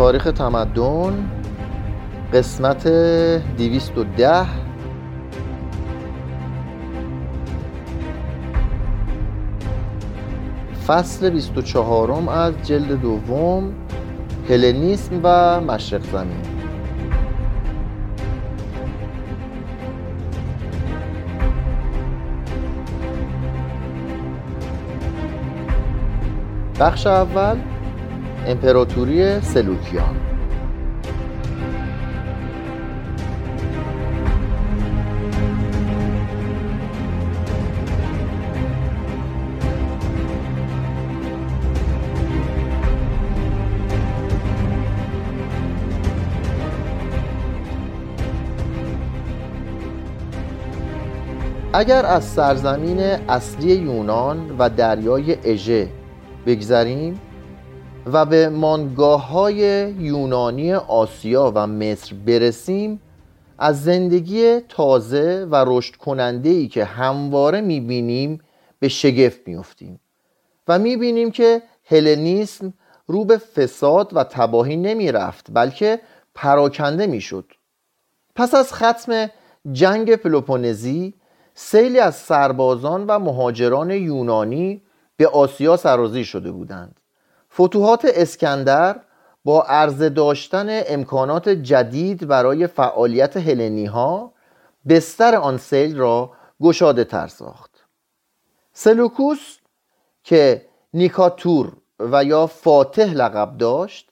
تاریخ تمدن قسمت 210 فصل 24 از جلد دوم هلنیسم و مشرق زمین. بخش اول امپراتوری سلوکیان اگر از سرزمین اصلی یونان و دریای اژه بگذریم و به مانگاه های یونانی آسیا و مصر برسیم از زندگی تازه و رشد کننده ای که همواره می‌بینیم به شگفت میفتیم و می‌بینیم که هلنیسم رو به فساد و تباهی نمی‌رفت بلکه پراکنده می‌شد. پس از ختم جنگ پلوپونزی سیلی از سربازان و مهاجران یونانی به آسیا سرازی شده بودند. فتوحات اسکندر با عرضه داشتن امکانات جدید برای فعالیت هلنی ها بستر آن سیل را گشاده تر ساخت. سلوکوس که نیکاتور و یا فاتح لقب داشت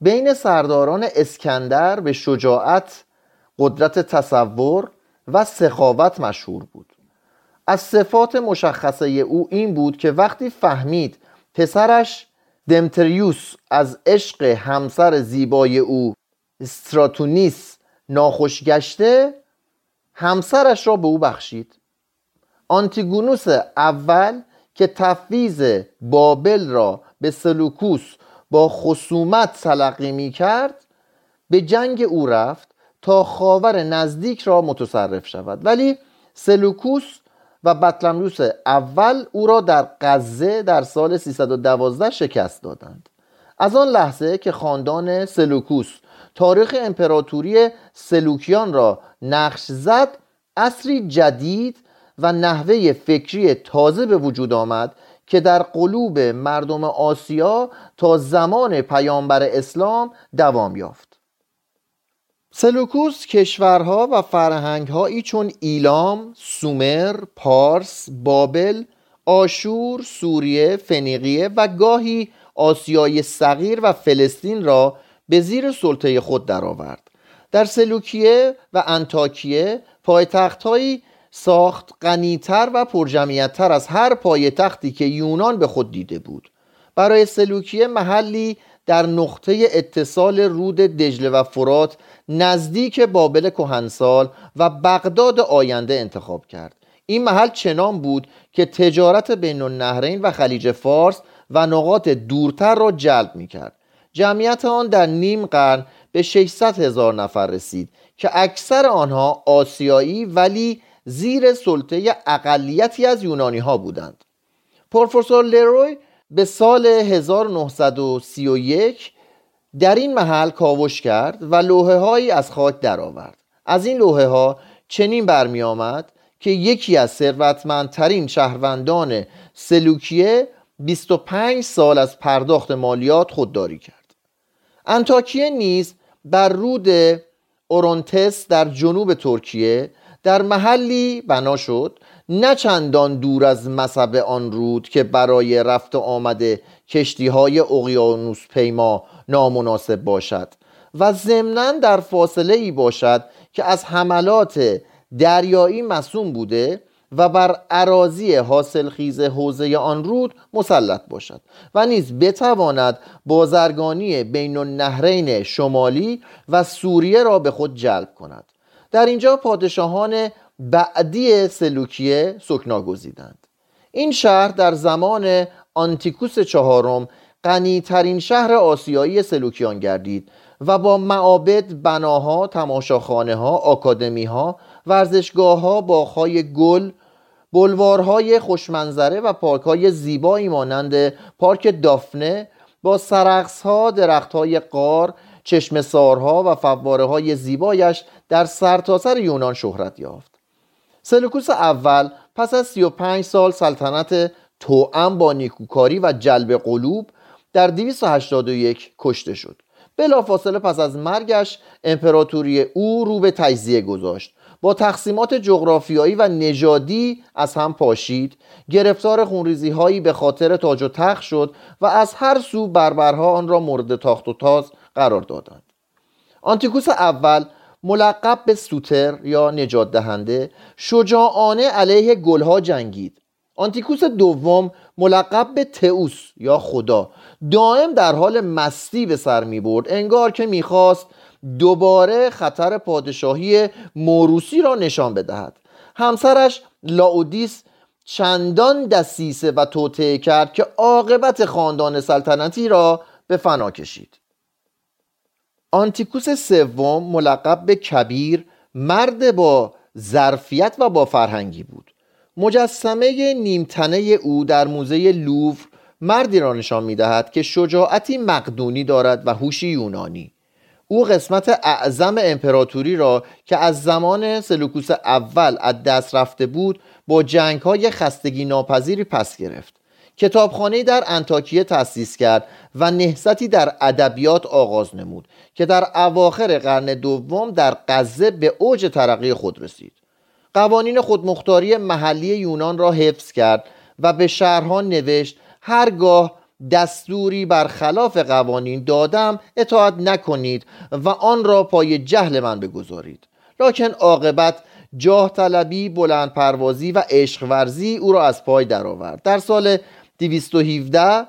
بین سرداران اسکندر به شجاعت قدرت تصور و سخاوت مشهور بود. از صفات مشخصه او این بود که وقتی فهمید پسرش دمتریوس از عشق همسر زیبای او استراتونیس ناخوش گشته همسرش را به او بخشید. آنتیگونوس اول که تفویز بابل را به سلوکوس با خصومت تلقی می کرد به جنگ او رفت تا خاور نزدیک را متصرف شود. ولی سلوکوس و بطلمیوس اول او را در غزه در سال 312 شکست دادند. از آن لحظه که خاندان سلوکوس تاریخ امپراتوری سلوکیان را نقش زد عصری جدید و نحوه فکری تازه به وجود آمد که در قلوب مردم آسیا تا زمان پیامبر اسلام دوام یافت. سلوکوس کشورها و فرهنگهایی چون ایلام، سومر، پارس، بابل، آشور، سوریه، فنیقیه و گاهی آسیای صغیر و فلسطین را به زیر سلطه خود درآورد. در سلوکیه و انتاکیه پایتختهایی ساخت غنیتر و پرجمعیتتر از هر پایتختی که یونان به خود دیده بود برای سلوکیه محلی در نقطه اتصال رود دجله و فرات نزدیک بابل کهنسال و بغداد آینده انتخاب کرد. این محل چنان بود که تجارت بین النهرین و خلیج فارس و نقاط دورتر را جلب می کرد جمعیت آن در نیم قرن به 600 هزار نفر رسید که اکثر آنها آسیایی ولی زیر سلطه اقلیتی از یونانی ها بودند. پروفسور لروی به سال 1931 در این محل کاوش کرد و لوحه هایی از خاک درآورد. از این لوحه ها چنین برمی آمد که یکی از ثروتمندترین شهروندان سلوکیه 25 سال از پرداخت مالیات خودداری کرد. انتاکیه نیز بر رود اورونتس در جنوب ترکیه در محلی بنا شد نه چندان دور از مصب آن رود که برای رفت آمده کشتی های اقیانوس پیما نامناسب باشد و ضمنا در فاصله ای باشد که از حملات دریایی مسوم بوده و بر عراضی حاصل خیز حوزه آن رود مسلط باشد و نیز بتواند بازرگانی بین النهرین شمالی و سوریه را به خود جلب کند. در اینجا پادشاهان بعدی سلوکیه سکنا گزیدند این شهر در زمان آنتیکوس چهارم غنیترین شهر آسیایی سلوکیان گردید و با معابد، بناها، تماشاخانه ها، آکادمی ها، ورزشگاه ها، باغهای گل، بلوارهای خوشمنظره و پارک های زیبایی مانند پارک دافنه، با سرقس ها درخت های قار چشم سارها و فواره های زیبایش در سرتاسر سر یونان شهرت یافت. سلوکوس اول پس از 35 سال سلطنت توأم با نیکوکاری و جلب قلوب در 281 کشته شد. بلافاصله پس از مرگش امپراتوری او رو به تجزیه گذاشت. با تقسیمات جغرافیایی و نژادی از هم پاشید. گرفتار خونریزی هایی به خاطر تاج و تخت شد و از هر سو بربرها آن را مورد تاخت و تاز قرار دادند. آنتیکوس اول ملقب به سوتر یا نجات دهنده شجاعانه علیه گلها جنگید. آنتیکوس دوم ملقب به تئوس یا خدا. دائم در حال مستی به سر می برد انگار که می‌خواست دوباره خطر پادشاهی موروسی را نشان بدهد. همسرش لاودیس چندان دسیسه و توطعه کرد که عاقبت خاندان سلطنتی را به فنا کشید. آنتیکوس سوم ملقب به کبیر مرد با ظرفیت و با فرهنگی بود. مجسمه نیمتنه او در موزه لوور مردی را نشان می دهد که شجاعتی مقدونی دارد و هوشی یونانی. او قسمت اعظم امپراتوری را که از زمان سلوکوس اول از دست رفته بود با جنگ های خستگی ناپذیری پس گرفت. کتابخانه در انتاکیه تأسیس کرد و نهضتی در ادبیات آغاز نمود که در اواخر قرن دوم در غزه به اوج ترقی خود رسید. قوانین خودمختاری محلی یونان را حفظ کرد و به شهرها نوشت هرگاه دستوری بر خلاف قوانین دادم اطاعت نکنید و آن را پای جهل من بگذارید. لکن عاقبت جاه طلبی بلند پروازی و عشق ورزی او را از پای درآورد. در سال 217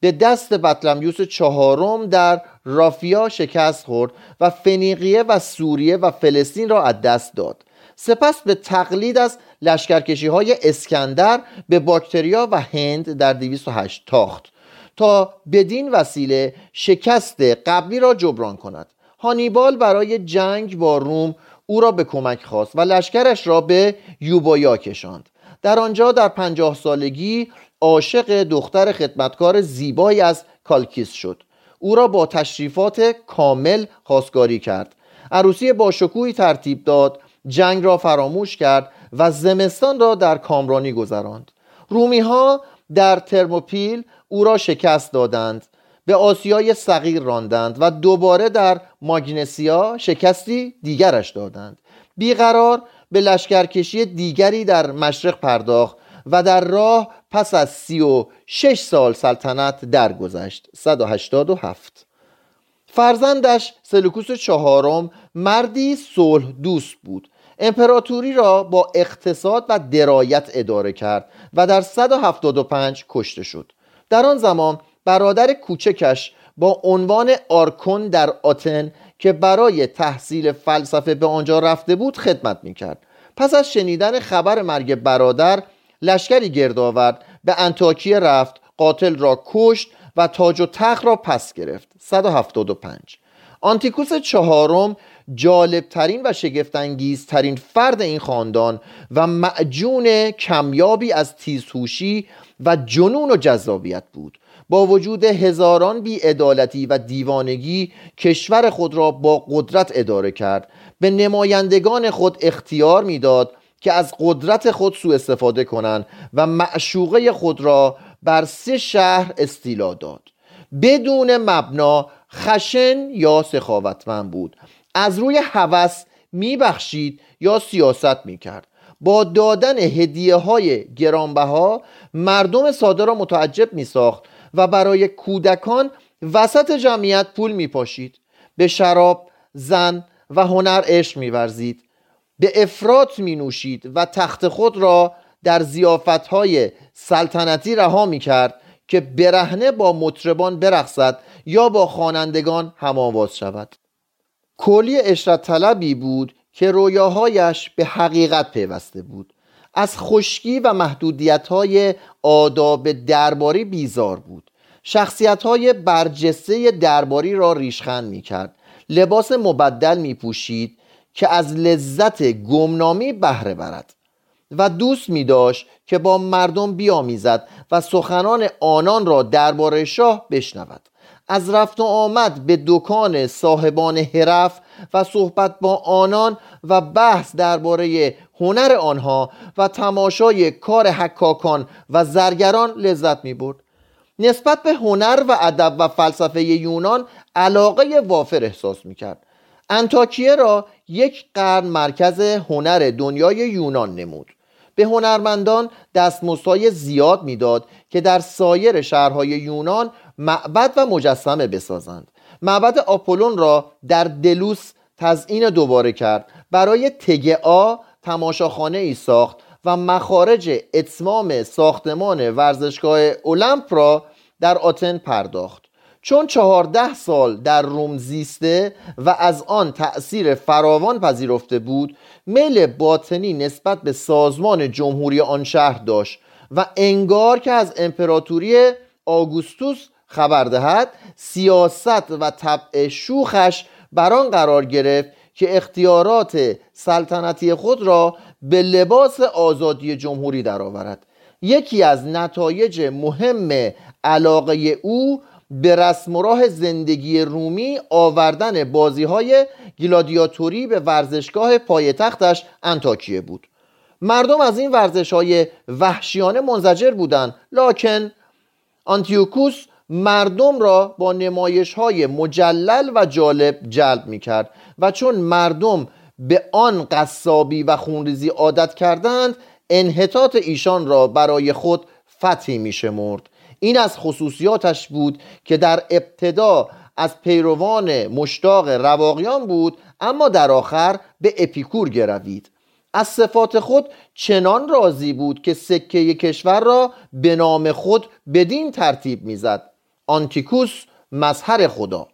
به دست بطلمیوس چهارم در رافیا شکست خورد و فنیقیه و سوریه و فلسطین را از دست داد. سپس به تقلید از لشکرکشی های اسکندر به باکتریا و هند در 208 تاخت تا بدین وسیله شکست قبلی را جبران کند. هانیبال برای جنگ با روم او را به کمک خواست و لشکرش را به یوبایا کشاند. در آنجا در پنجاه سالگی عاشق دختر خدمتکار زیبایی از کالکیس شد. او را با تشریفات کامل خواستگاری کرد. عروسی با شکوهی ترتیب داد جنگ را فراموش کرد و زمستان را در کامرانی گذراند. رومی ها در ترموپیل او را شکست دادند به آسیای صغیر راندند و دوباره در ماگنسیا شکستی دیگرش دادند. بیقرار به لشکرکشی دیگری در مشرق پرداخت و در راه پس از سی و شش سال سلطنت درگذشت. 187 فرزندش سلوکوس چهارم مردی صلح دوست بود. امپراتوری را با اقتصاد و درایت اداره کرد و در 175 کشته شد. در آن زمان برادر کوچکش با عنوان آرکون در آتن که برای تحصیل فلسفه به آنجا رفته بود خدمت می‌کرد. پس از شنیدن خبر مرگ برادر لشکری گرد آورد به انتاکیه رفت قاتل را کشت و تاج و تخت را پس گرفت. 175 آنتیکوس چهارم جالبترین و شگفتانگیزترین فرد این خاندان و معجون کمیابی از تیزهوشی و جنون و جذابیت بود. با وجود هزاران بیعدالتی و دیوانگی کشور خود را با قدرت اداره کرد. به نمایندگان خود اختیار می‌داد که از قدرت خود سوء استفاده کنند و معشوقه خود را بر سه شهر استیلا داد. بدون مبنا خشن یا سخاوتمند بود. از روی هوس میبخشید یا سیاست می‌کرد. با دادن هدیه های گرانبها مردم ساده را متعجب میساخت و برای کودکان وسط جمعیت پول میپاشید. به شراب زن و هنر عشق میورزید. به افراط می نوشید و تخت خود را در زیافت های سلطنتی رها می کرد که برهنه با مطربان برقصد یا با خوانندگان هماواز شود. کلی اشرت طلبی بود که رویاهایش به حقیقت پیوسته بود. از خشکی و محدودیت های آداب درباری بیزار بود. شخصیت های برجسته درباری را ریشخند می کرد لباس مبدل می پوشید که از لذت گمنامی بهره برد و دوست می داشت که با مردم بیامیزد و سخنان آنان را درباره شاه بشنود. از رفت و آمد به دکان صاحبان حرف و صحبت با آنان و بحث درباره هنر آنها و تماشای کار حکاکان و زرگران لذت می برد. نسبت به هنر و ادب و فلسفه یونان علاقه وافر احساس می کرد. انتاکیه را یک قرن مرکز هنر دنیای یونان نمود. به هنرمندان دستمزدهای زیاد می‌داد که در سایر شهرهای یونان معبد و مجسمه بسازند. معبد آپولون را در دلوس تزئین دوباره کرد. برای تگعا تماشاخانه ای ساخت و مخارج اتمام ساختمان ورزشگاه المپ را در آتن پرداخت. چون چهارده سال در روم زیسته و از آن تأثیر فراوان پذیرفته بود میل باطنی نسبت به سازمان جمهوری آن شهر داشت و انگار که از امپراتوری آگوستوس خبر دهد سیاست و طبع شوخش بر آن قرار گرفت که اختیارات سلطنتی خود را به لباس آزادی جمهوری درآورد. یکی از نتایج مهم علاقه او به رسم و راه زندگی رومی آوردن بازی های گلادیاتوری به ورزشگاه پایتختش انتاکیه بود. مردم از این ورزش های وحشیانه منزجر بودند لکن آنتیوکوس مردم را با نمایش های مجلل و جالب جلب می کرد و چون مردم به آن قصابی و خونریزی عادت کردند انحطاط ایشان را برای خود فتحی می شمرد این از خصوصیاتش بود که در ابتدا از پیروان مشتاق رواقیان بود اما در آخر به اپیکور گروید. از صفات خود چنان راضی بود که سکه کشور را به نام خود بدین ترتیب می‌زد. آنتیکوس مظهر خدا.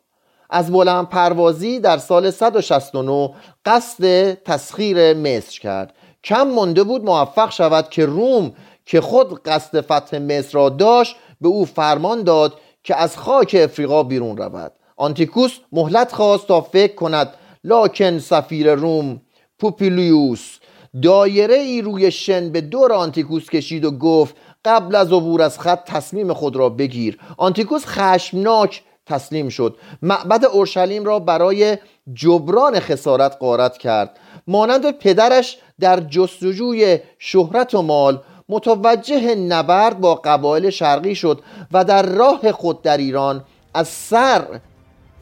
از بلند پروازی در سال 169 قصد تسخیر مصر کرد. کم مانده بود موفق شود که روم که خود قصد فتح مصر را داشت به او فرمان داد که از خاک افریقا بیرون رود. آنتیکوس مهلت خواست تا فکر کند لاکن سفیر روم پوپیلیوس دایره ای روی شن به دور آنتیکوس کشید و گفت قبل از عبور از خط تصمیم خود را بگیر. آنتیکوس خشمناک تسلیم شد. معبد اورشلیم را برای جبران خسارت قارت کرد. مانند پدرش در جستجوی شهرت و مال متوجه نبرد با قبایل شرقی شد و در راه خود در ایران از سر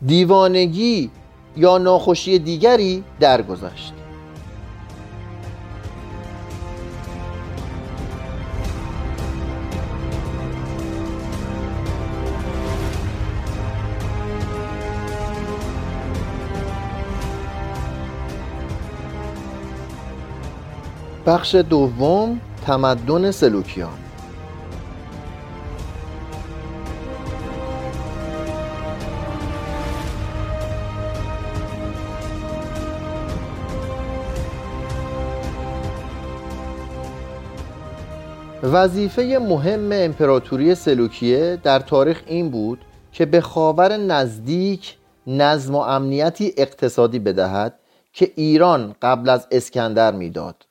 دیوانگی یا ناخوشی دیگری درگذشت. بخش دوم تمدن سلوکیان. وظیفه مهم امپراتوری سلوکیه در تاریخ این بود که به خاور نزدیک نظم و امنیتی اقتصادی بدهد که ایران قبل از اسکندر می‌داد.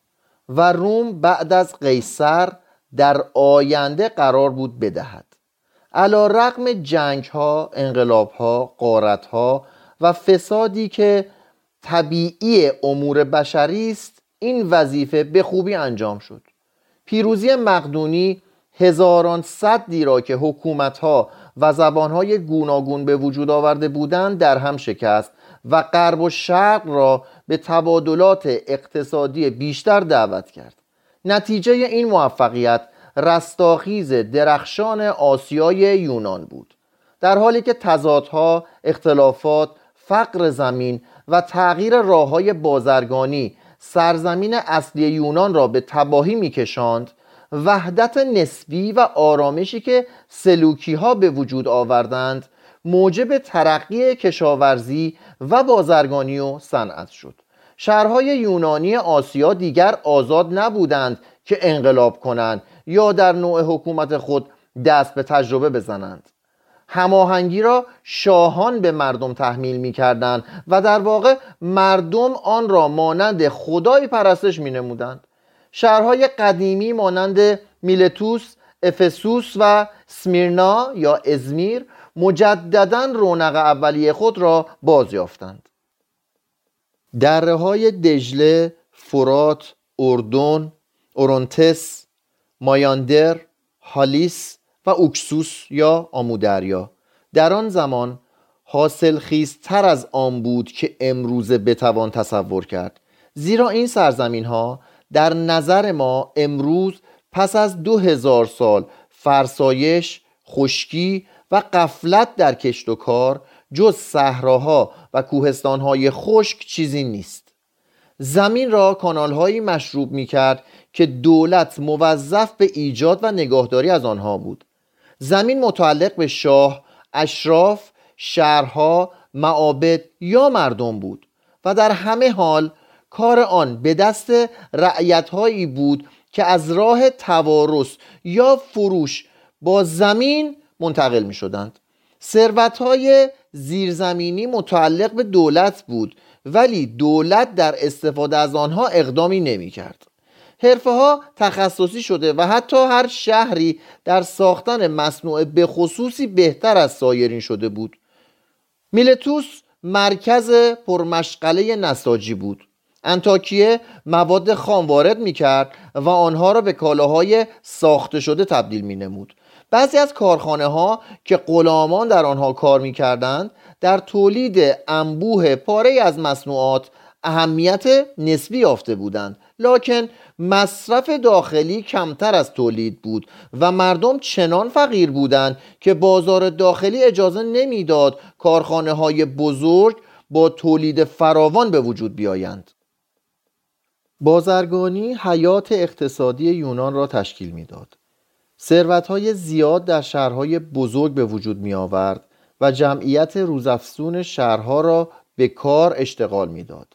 و روم بعد از قیصر در آینده قرار بود بدهد. علا رقم جنگ ها، انقلاب ها، قارت ها و فسادی که طبیعی امور بشری است این وظیفه به خوبی انجام شد. پیروزی مقدونی هزاران صدی را که حکومت ها و زبان های گوناگون به وجود آورده بودند در هم شکست و غرب و شرق را به تبادلات اقتصادی بیشتر دعوت کرد. نتیجه این موفقیت رستاخیز درخشان آسیای یونان بود. در حالی که تضادها، اختلافات، فقر زمین و تغییر راه های بازرگانی سرزمین اصلی یونان را به تباهی میکشاند وحدت نسبی و آرامشی که سلوکی ها به وجود آوردند موجب ترقی کشاورزی و بازرگانی و صنعت شد. شهرهای یونانی آسیا دیگر آزاد نبودند که انقلاب کنند یا در نوع حکومت خود دست به تجربه بزنند. هماهنگی را شاهان به مردم تحمیل می کردند و در واقع مردم آن را مانند خدای پرستش می نمودند شهرهای قدیمی مانند میلتوس، افسوس و سمیرنا یا ازمیر مجددا رونق اولیه خود را باز یافتند دره های دجله، فرات، اردن، اورونتس، مایاندر، هالیس و اوکسوس یا آمودریا. در آن زمان حاصل تر از آن بود که امروزه بتوان تصور کرد. زیرا این سرزمین ها در نظر ما امروز پس از دو هزار سال فرسایش، خشکی و قفلت در کشت و کار جز صحراها و کوهستانهای خشک چیزی نیست. زمین را کانالهایی مشروب می کرد که دولت موظف به ایجاد و نگاهداری از آنها بود. زمین متعلق به شاه، اشراف، شهرها، معابد یا مردم بود و در همه حال کار آن به دست رعیتهایی بود که از راه توارث یا فروش با زمین منتقل می شدند ثروت های زیرزمینی متعلق به دولت بود ولی دولت در استفاده از آنها اقدامی نمی کرد حرفه ها تخصصی شده و حتی هر شهری در ساختن مصنوع به خصوصی بهتر از سایرین شده بود. میلتوس مرکز پرمشغله نساجی بود. انتاکیه مواد خام وارد می کرد و آنها را به کالاهای ساخته شده تبدیل می نمود بعضی از کارخانه ها که غلامان در آنها کار می کردند در تولید انبوه پاره از مصنوعات اهمیت نسبی یافته بودند لکن مصرف داخلی کمتر از تولید بود و مردم چنان فقیر بودند که بازار داخلی اجازه نمی‌داد کارخانه های بزرگ با تولید فراوان به وجود بیایند بازرگانی حیات اقتصادی یونان را تشکیل می‌داد. ثروتهای زیاد در شهرهای بزرگ به وجود می آورد و جمعیت روزافزون شهرها را به کار اشتغال می‌داد.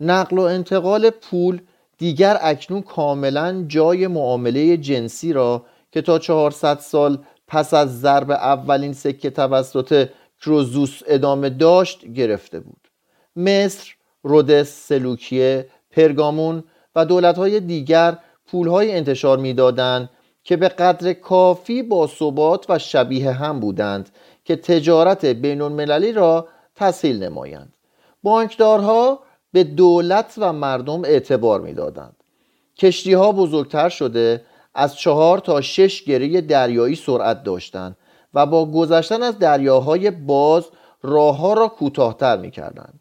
نقل و انتقال پول دیگر اکنون کاملا جای معامله جنسی را که تا 400 سال پس از ضرب اولین سکه توسط کروزوس ادامه داشت گرفته بود مصر، رودس، سلوکیه، پرگامون و دولتهای دیگر پولهای انتشار می‌دادند که به قدر کافی با ثبات و شبیه هم بودند که تجارت بین المللی را تسهیل نمایند. بانکدارها به دولت و مردم اعتبار می‌دادند. کشتی ها بزرگتر شده از چهار تا شش گره دریایی سرعت داشتند و با گذشتن از دریاهای باز راهها را کوتاهتر می‌کردند.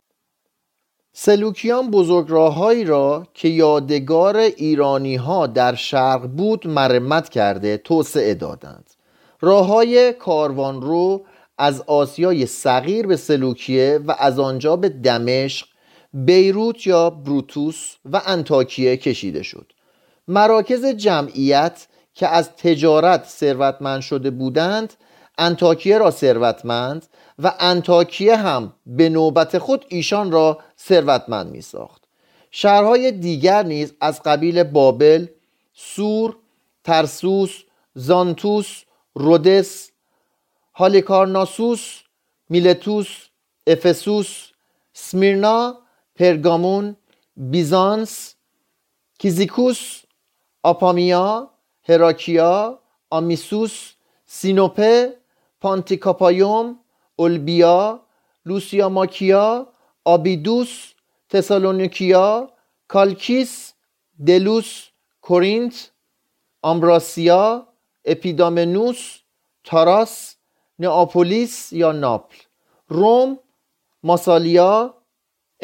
سلوکیان بزرگراههایی را که یادگار ایرانی ها در شرق بود مرمت کرده توسعه دادند. راه های کاروان رو از آسیای صغیر به سلوکیه و از آنجا به دمشق بیروت یا بروتوس و انتاکیه کشیده شد. مراکز جمعیت که از تجارت ثروتمند شده بودند انتاکیه را ثروتمند و انتاکیه هم به نوبت خود ایشان را ثروتمند می ساخت شهرهای دیگر نیز از قبیل بابل، سور، ترسوس، زانتوس، رودس، هالیکارناسوس، میلتوس، افسوس، سمیرنا، پرگامون، بیزانس، کیزیکوس، آپامیا، هراکلیا، آمیسوس، سینوپه، پانتیکاپایوم، اولبیا، لوسیماکیا، آبیدوس، تسالونیکیا، کالکیس، دلوس، کورینت، آمبراسیا، اپیدامنوس، تاراس، نئاپولیس یا ناپل، روم، ماسالیا،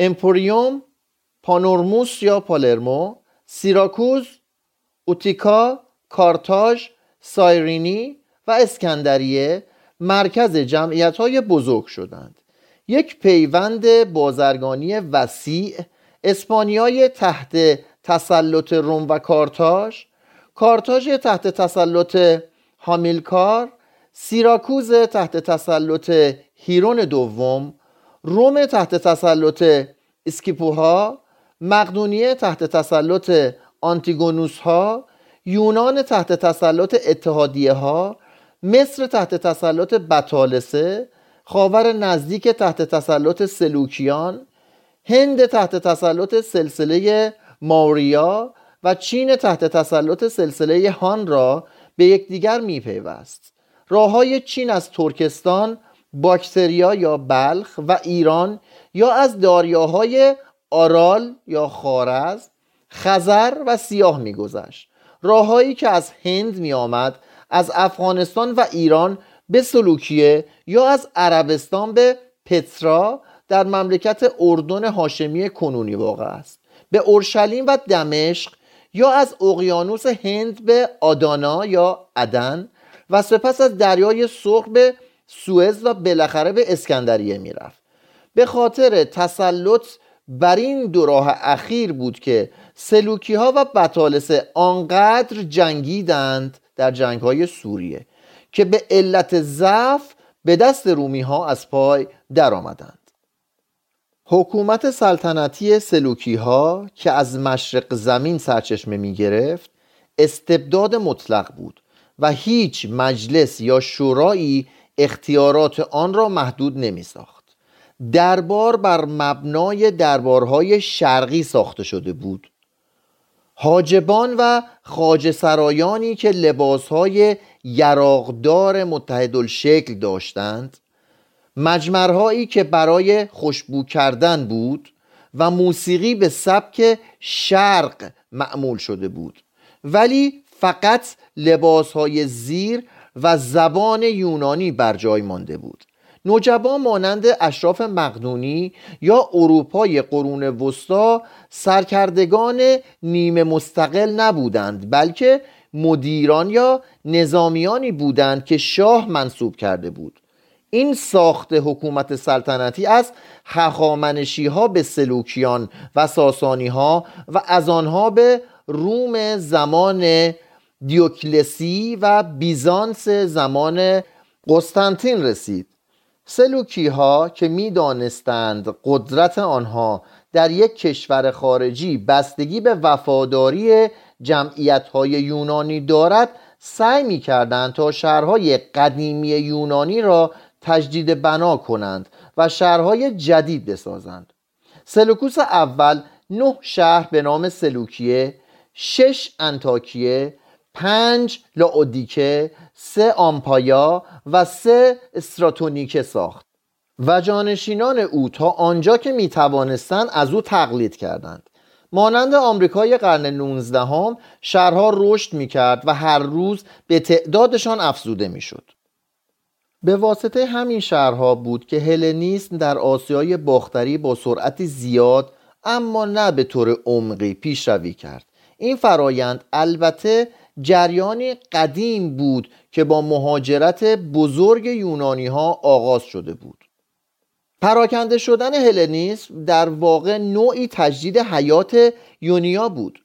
امپوریوم، پانورموس یا پالرمو، سیراکوز، اوتیکا، کارتاژ، سایرینی و اسکندریه مرکز جمعیت های بزرگ شدند. یک پیوند بازرگانی وسیع اسپانیای تحت تسلط روم و کارتاژ کارتاژ تحت تسلط هامیلکار سیراکوز تحت تسلط هیرون دوم روم تحت تسلط اسکیپوها مقدونیه تحت تسلط آنتیگونوس ها یونان تحت تسلط اتحادیه ها مصر تحت تسلط بطالسه خاور نزدیک تحت تسلط سلوکیان هند تحت تسلط سلسله ماوریا و چین تحت تسلط سلسله هان را به یکدیگر میپیوست. راه های چین از ترکستان باکتریا یا بلخ و ایران یا از داریاهای آرال یا خارز خزر و سیاه میگذشت. راههایی که از هند می آمد از افغانستان و ایران به سلوکیه یا از عربستان به پترا در مملکت اردن هاشمی کنونی واقع است. به اورشلیم و دمشق یا از اقیانوس هند به آدانا یا عدن و سپس از دریای سرخ به سوئز و بالاخره به اسکندریه می‌رفت. به خاطر تسلط بر این دو راه اخیر بود که سلوکی ها و بطالسه آنقدر جنگیدند در جنگ های سوریه که به علت ضعف به دست رومی ها از پای درآمدند. حکومت سلطنتی سلوکی ها که از مشرق زمین سرچشمه می گرفت استبداد مطلق بود و هیچ مجلس یا شورایی اختیارات آن را محدود نمی ساخت دربار بر مبنای دربارهای شرقی ساخته شده بود حاجبان و خاج سرایانی که لباسهای یراقدار متحدالشکل داشتند مجمرهایی که برای خوشبو کردن بود و موسیقی به سبک شرق معمول شده بود. ولی فقط لباسهای زیر و زبان یونانی بر جای مانده بود. نوجبان مانند اشراف مقدونی یا اروپای قرون وسطا سرکردگان نیمه مستقل نبودند بلکه مدیران یا نظامیانی بودند که شاه منصوب کرده بود. این ساخت حکومت سلطنتی از هخامنشی ها به سلوکیان و ساسانی ها و از آنها به روم زمان دیوکلسی و بیزانس زمان قسطنطین رسید. سلوکی ها که می‌دانستند قدرت آنها در یک کشور خارجی بستگی به وفاداری جمعیت های یونانی دارد سعی می کردند تا شهرهای قدیمی یونانی را تجدید بنا کنند و شهرهای جدید بسازند. سلوکوس اول نه شهر به نام سلوکیه شش انتاکیه پنج لاودیکه سه آمپایا و سه استراتونیکه ساخت و جانشینان او تا آنجا که می توانستند از او تقلید کردند مانند آمریکای قرن 19 هم شهرها رشد می کرد و هر روز به تعدادشان افزوده می شد. به واسطه همین شهرها بود که هلنیسم در آسیای باختری با سرعتی زیاد اما نه به طور عمقی پیشروی کرد این فرایند البته جریانی قدیم بود که با مهاجرت بزرگ یونانی ها آغاز شده بود. پراکنده شدن هلنیسم در واقع نوعی تجدید حیات یونیا بود.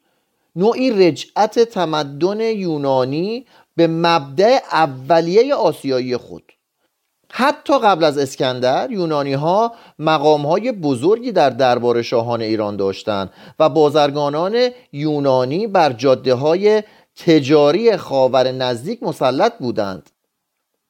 نوعی رجعت تمدن یونانی به مبدع اولیه آسیایی خود. حتی قبل از اسکندر یونانی ها مقام های بزرگی در دربار شاهان ایران داشتند و بازرگانان یونانی بر جاده های تجاری خاور نزدیک مسلط بودند.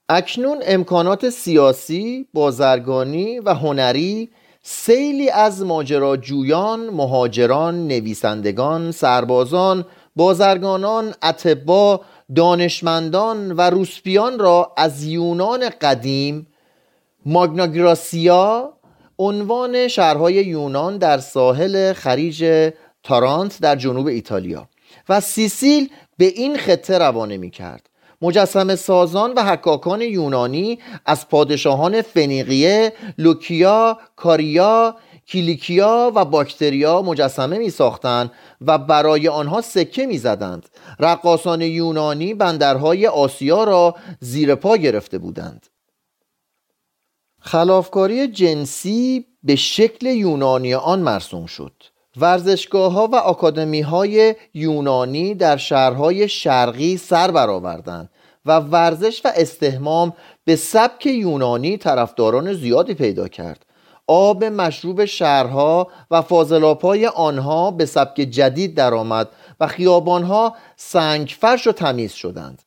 اکنون امکانات سیاسی، بازرگانی و هنری سیلی از ماجراجویان، مهاجران، نویسندگان، سربازان، بازرگانان، اتبا، دانشمندان و روسپیان را از یونان قدیم ماگناگراسیا عنوان شهرهای یونان در ساحل خریج تارانت در جنوب ایتالیا. و سیسیل به این خطه روانه می کرد مجسم سازان و حکاکان یونانی از پادشاهان فنیقیه، لوکیا، کاریا، کیلیکیا و باکتریا مجسمه می ساختند و برای آنها سکه می زدند. رقاسان یونانی بندرهای آسیا را زیر پا گرفته بودند. خلافکاری جنسی به شکل یونانی آن مرسوم شد. ورزشگاه ها و آکادمی های یونانی در شهرهای شرقی سر برآوردند و ورزش و استهمام به سبک یونانی طرفداران زیادی پیدا کرد. آب مشروب شهرها و فاضلابهای آنها به سبک جدید درآمد و خیابانها سنگفرش و تمیز شدند.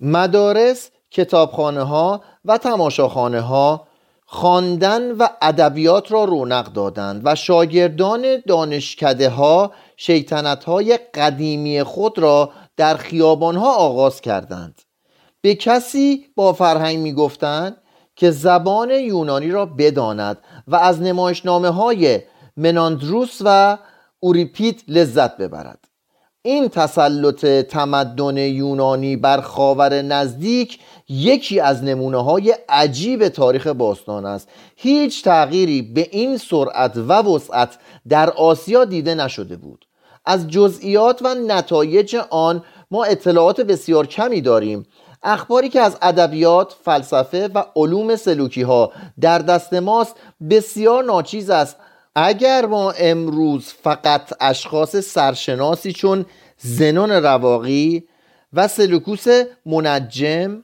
مدارس، کتابخانه ها و تماشاخانه ها خواندن و ادبیات را رونق دادند و شاگردان دانشکده ها شیطنت های قدیمی خود را در خیابان ها آغاز کردند. به کسی با فرهنگ می گفتند که زبان یونانی را بداند و از نمایشنامه های مناندروس و اوریپید لذت ببرد. این تسلط تمدن یونانی بر خاور نزدیک یکی از نمونه های عجیب تاریخ باستان است. هیچ تغییری به این سرعت و وسعت در آسیا دیده نشده بود. از جزئیات و نتایج آن ما اطلاعات بسیار کمی داریم. اخباری که از ادبیات، فلسفه و علوم سلوکی ها در دست ماست بسیار ناچیز است اگر ما امروز فقط اشخاص سرشناسی چون زنون رواقی و سلوکوس منجم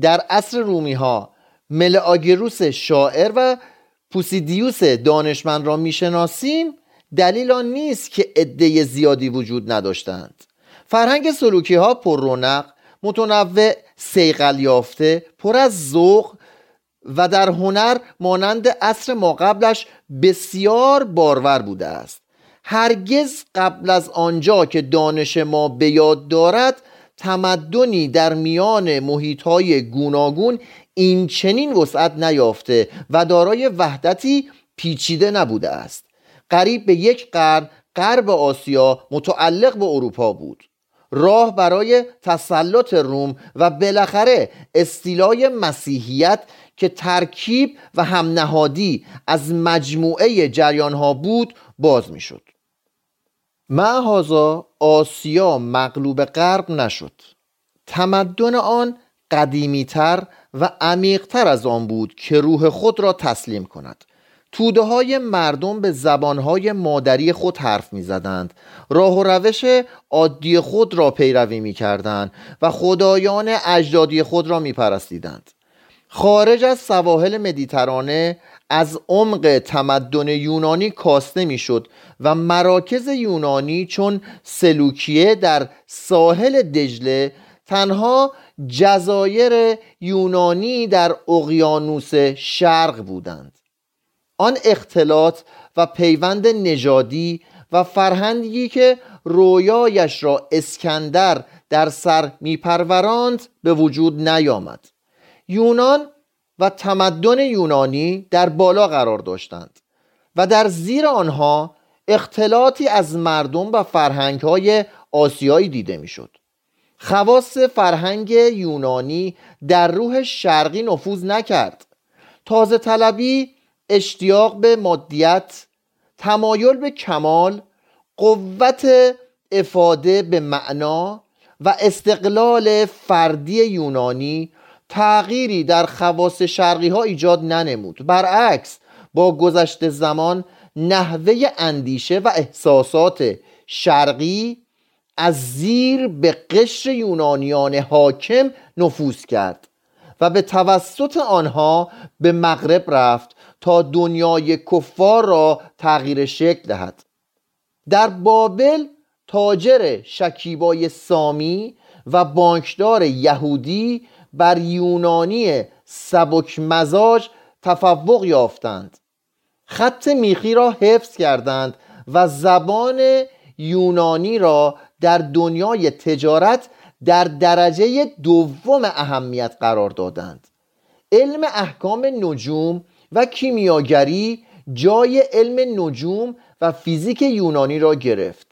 در عصر رومی ها ملآگروس شاعر و پوسیدیوس دانشمند را می‌شناسیم دلیل آن نیست که عده زیادی وجود نداشتند. فرهنگ سلوکی ها پر رونق متنوع سیقل یافته پر از ذوق و در هنر مانند عصر ما قبلش بسیار بارور بوده است. هرگز قبل از آنجا که دانش ما به یاد دارد تمدنی در میان محیطهای گوناگون این چنین وسعت نیافته و دارای وحدتی پیچیده نبوده است. قریب به یک قرن غرب آسیا متعلق به اروپا بود. راه برای تسلط روم و بالاخره استیلای مسیحیت که ترکیب و همنهادی از مجموعه جریان ها بود باز می‌شد. معهازا آسیا مغلوب غرب نشد. تمدن آن قدیمیتر و عمیقتر از آن بود که روح خود را تسلیم کند. توده های مردم به زبانهای مادری خود حرف می زدند راه و روش عادی خود را پیروی می کردند و خدایان اجدادی خود را می پرستیدند خارج از سواحل مدیترانه از عمق تمدن یونانی کاسته می‌شد و مراکز یونانی چون سلوکیه در ساحل دجله تنها جزایر یونانی در اقیانوس شرق بودند. آن اختلاط و پیوند نژادی و فرهنگی که رویایش را اسکندر در سر میپروراند به وجود نیامد. یونان و تمدن یونانی در بالا قرار داشتند و در زیر آنها اختلاطی از مردم و فرهنگ های آسیایی دیده می‌شد. خواص فرهنگ یونانی در روح شرقی نفوذ نکرد تازه طلبی اشتیاق به مادیت تمایل به کمال قوت افاده به معنا و استقلال فردی یونانی تغییری در خواص شرقی ها ایجاد ننمود. برعکس با گذشت زمان نحوه اندیشه و احساسات شرقی از زیر به قشر یونانیان حاکم نفوذ کرد و به توسط آنها به مغرب رفت تا دنیای کفار را تغییر شکل دهد. در بابل تاجر شکیبای سامی و بانکدار یهودی بر یونانی سبک مزاج تفوق یافتند. خط میخی را حفظ کردند و زبان یونانی را در دنیای تجارت در درجه دوم اهمیت قرار دادند. علم احکام نجوم و کیمیاگری جای علم نجوم و فیزیک یونانی را گرفت.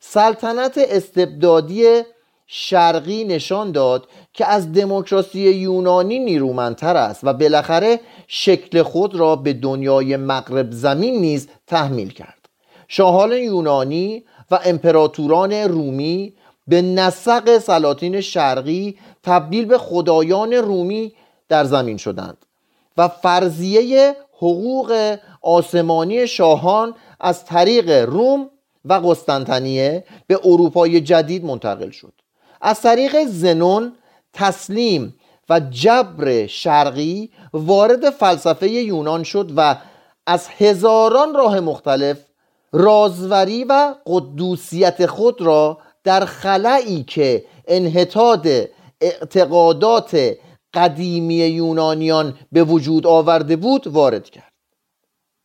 سلطنت استبدادی شرقی نشان داد که از دموکراسی یونانی نیرومندتر است و بالاخره شکل خود را به دنیای مغرب زمین نیز تحمیل کرد. شاهان یونانی و امپراتوران رومی به نسق سلاطین شرقی تبدیل به خدایان رومی در زمین شدند و فرضیه حقوق آسمانی شاهان از طریق روم و قسطنطنیه به اروپای جدید منتقل شد. از طریق زنون تسلیم و جبر شرقی وارد فلسفه یونان شد و از هزاران راه مختلف رازوری و قدوسیت خود را در خلایی که انحطاط اعتقادات قدیمی یونانیان به وجود آورده بود وارد کرد.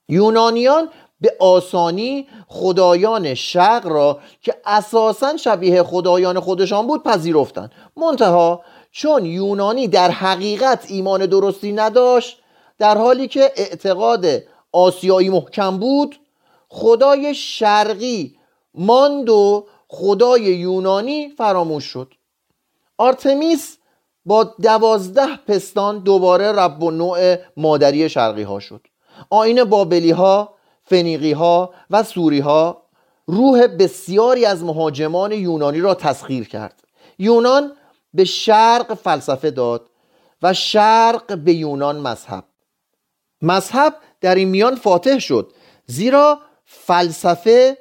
یونانیان به آسانی خدایان شرق را که اساسا شبیه خدایان خودشان بود پذیرفتند. منتها چون یونانی در حقیقت ایمان درستی نداشت در حالی که اعتقاد آسیایی محکم بود خدای شرقی ماند و خدای یونانی فراموش شد. آرتمیس با دوازده پستان دوباره رب و نوع مادری شرقی ها شد. آین بابلی ها فنیقی ها و سوری ها روح بسیاری از مهاجمان یونانی را تسخیر کرد. یونان به شرق فلسفه داد و شرق به یونان مذهب. مذهب در این میان فاتح شد زیرا فلسفه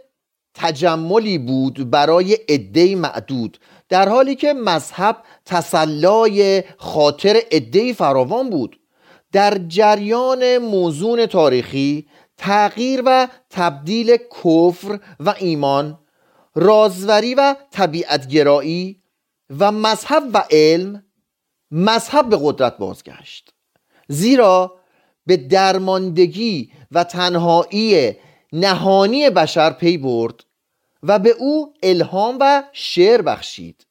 تجملی بود برای عده معدود در حالی که مذهب تسلای خاطر عده فراوان بود. در جریان موزون تاریخی تغییر و تبدیل کفر و ایمان رازوری و طبیعتگرایی و مذهب و علم مذهب به قدرت بازگشت. زیرا به درماندگی و تنهایی نهانی بشر پی برد و به او الهام و شعر بخشید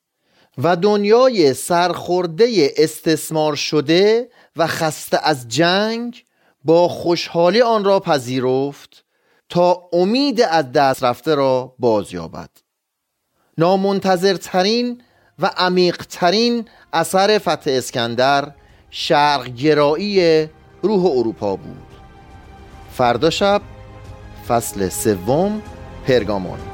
و دنیای سرخورده استثمار شده و خسته از جنگ با خوشحالی آن را پذیرفت تا امید از دست رفته را بازیابد نامنتظرترین و عمیقترین اثر فتح اسکندر شرقگرایی روح اروپا بود. فردا شب فصل سوم پرگامون.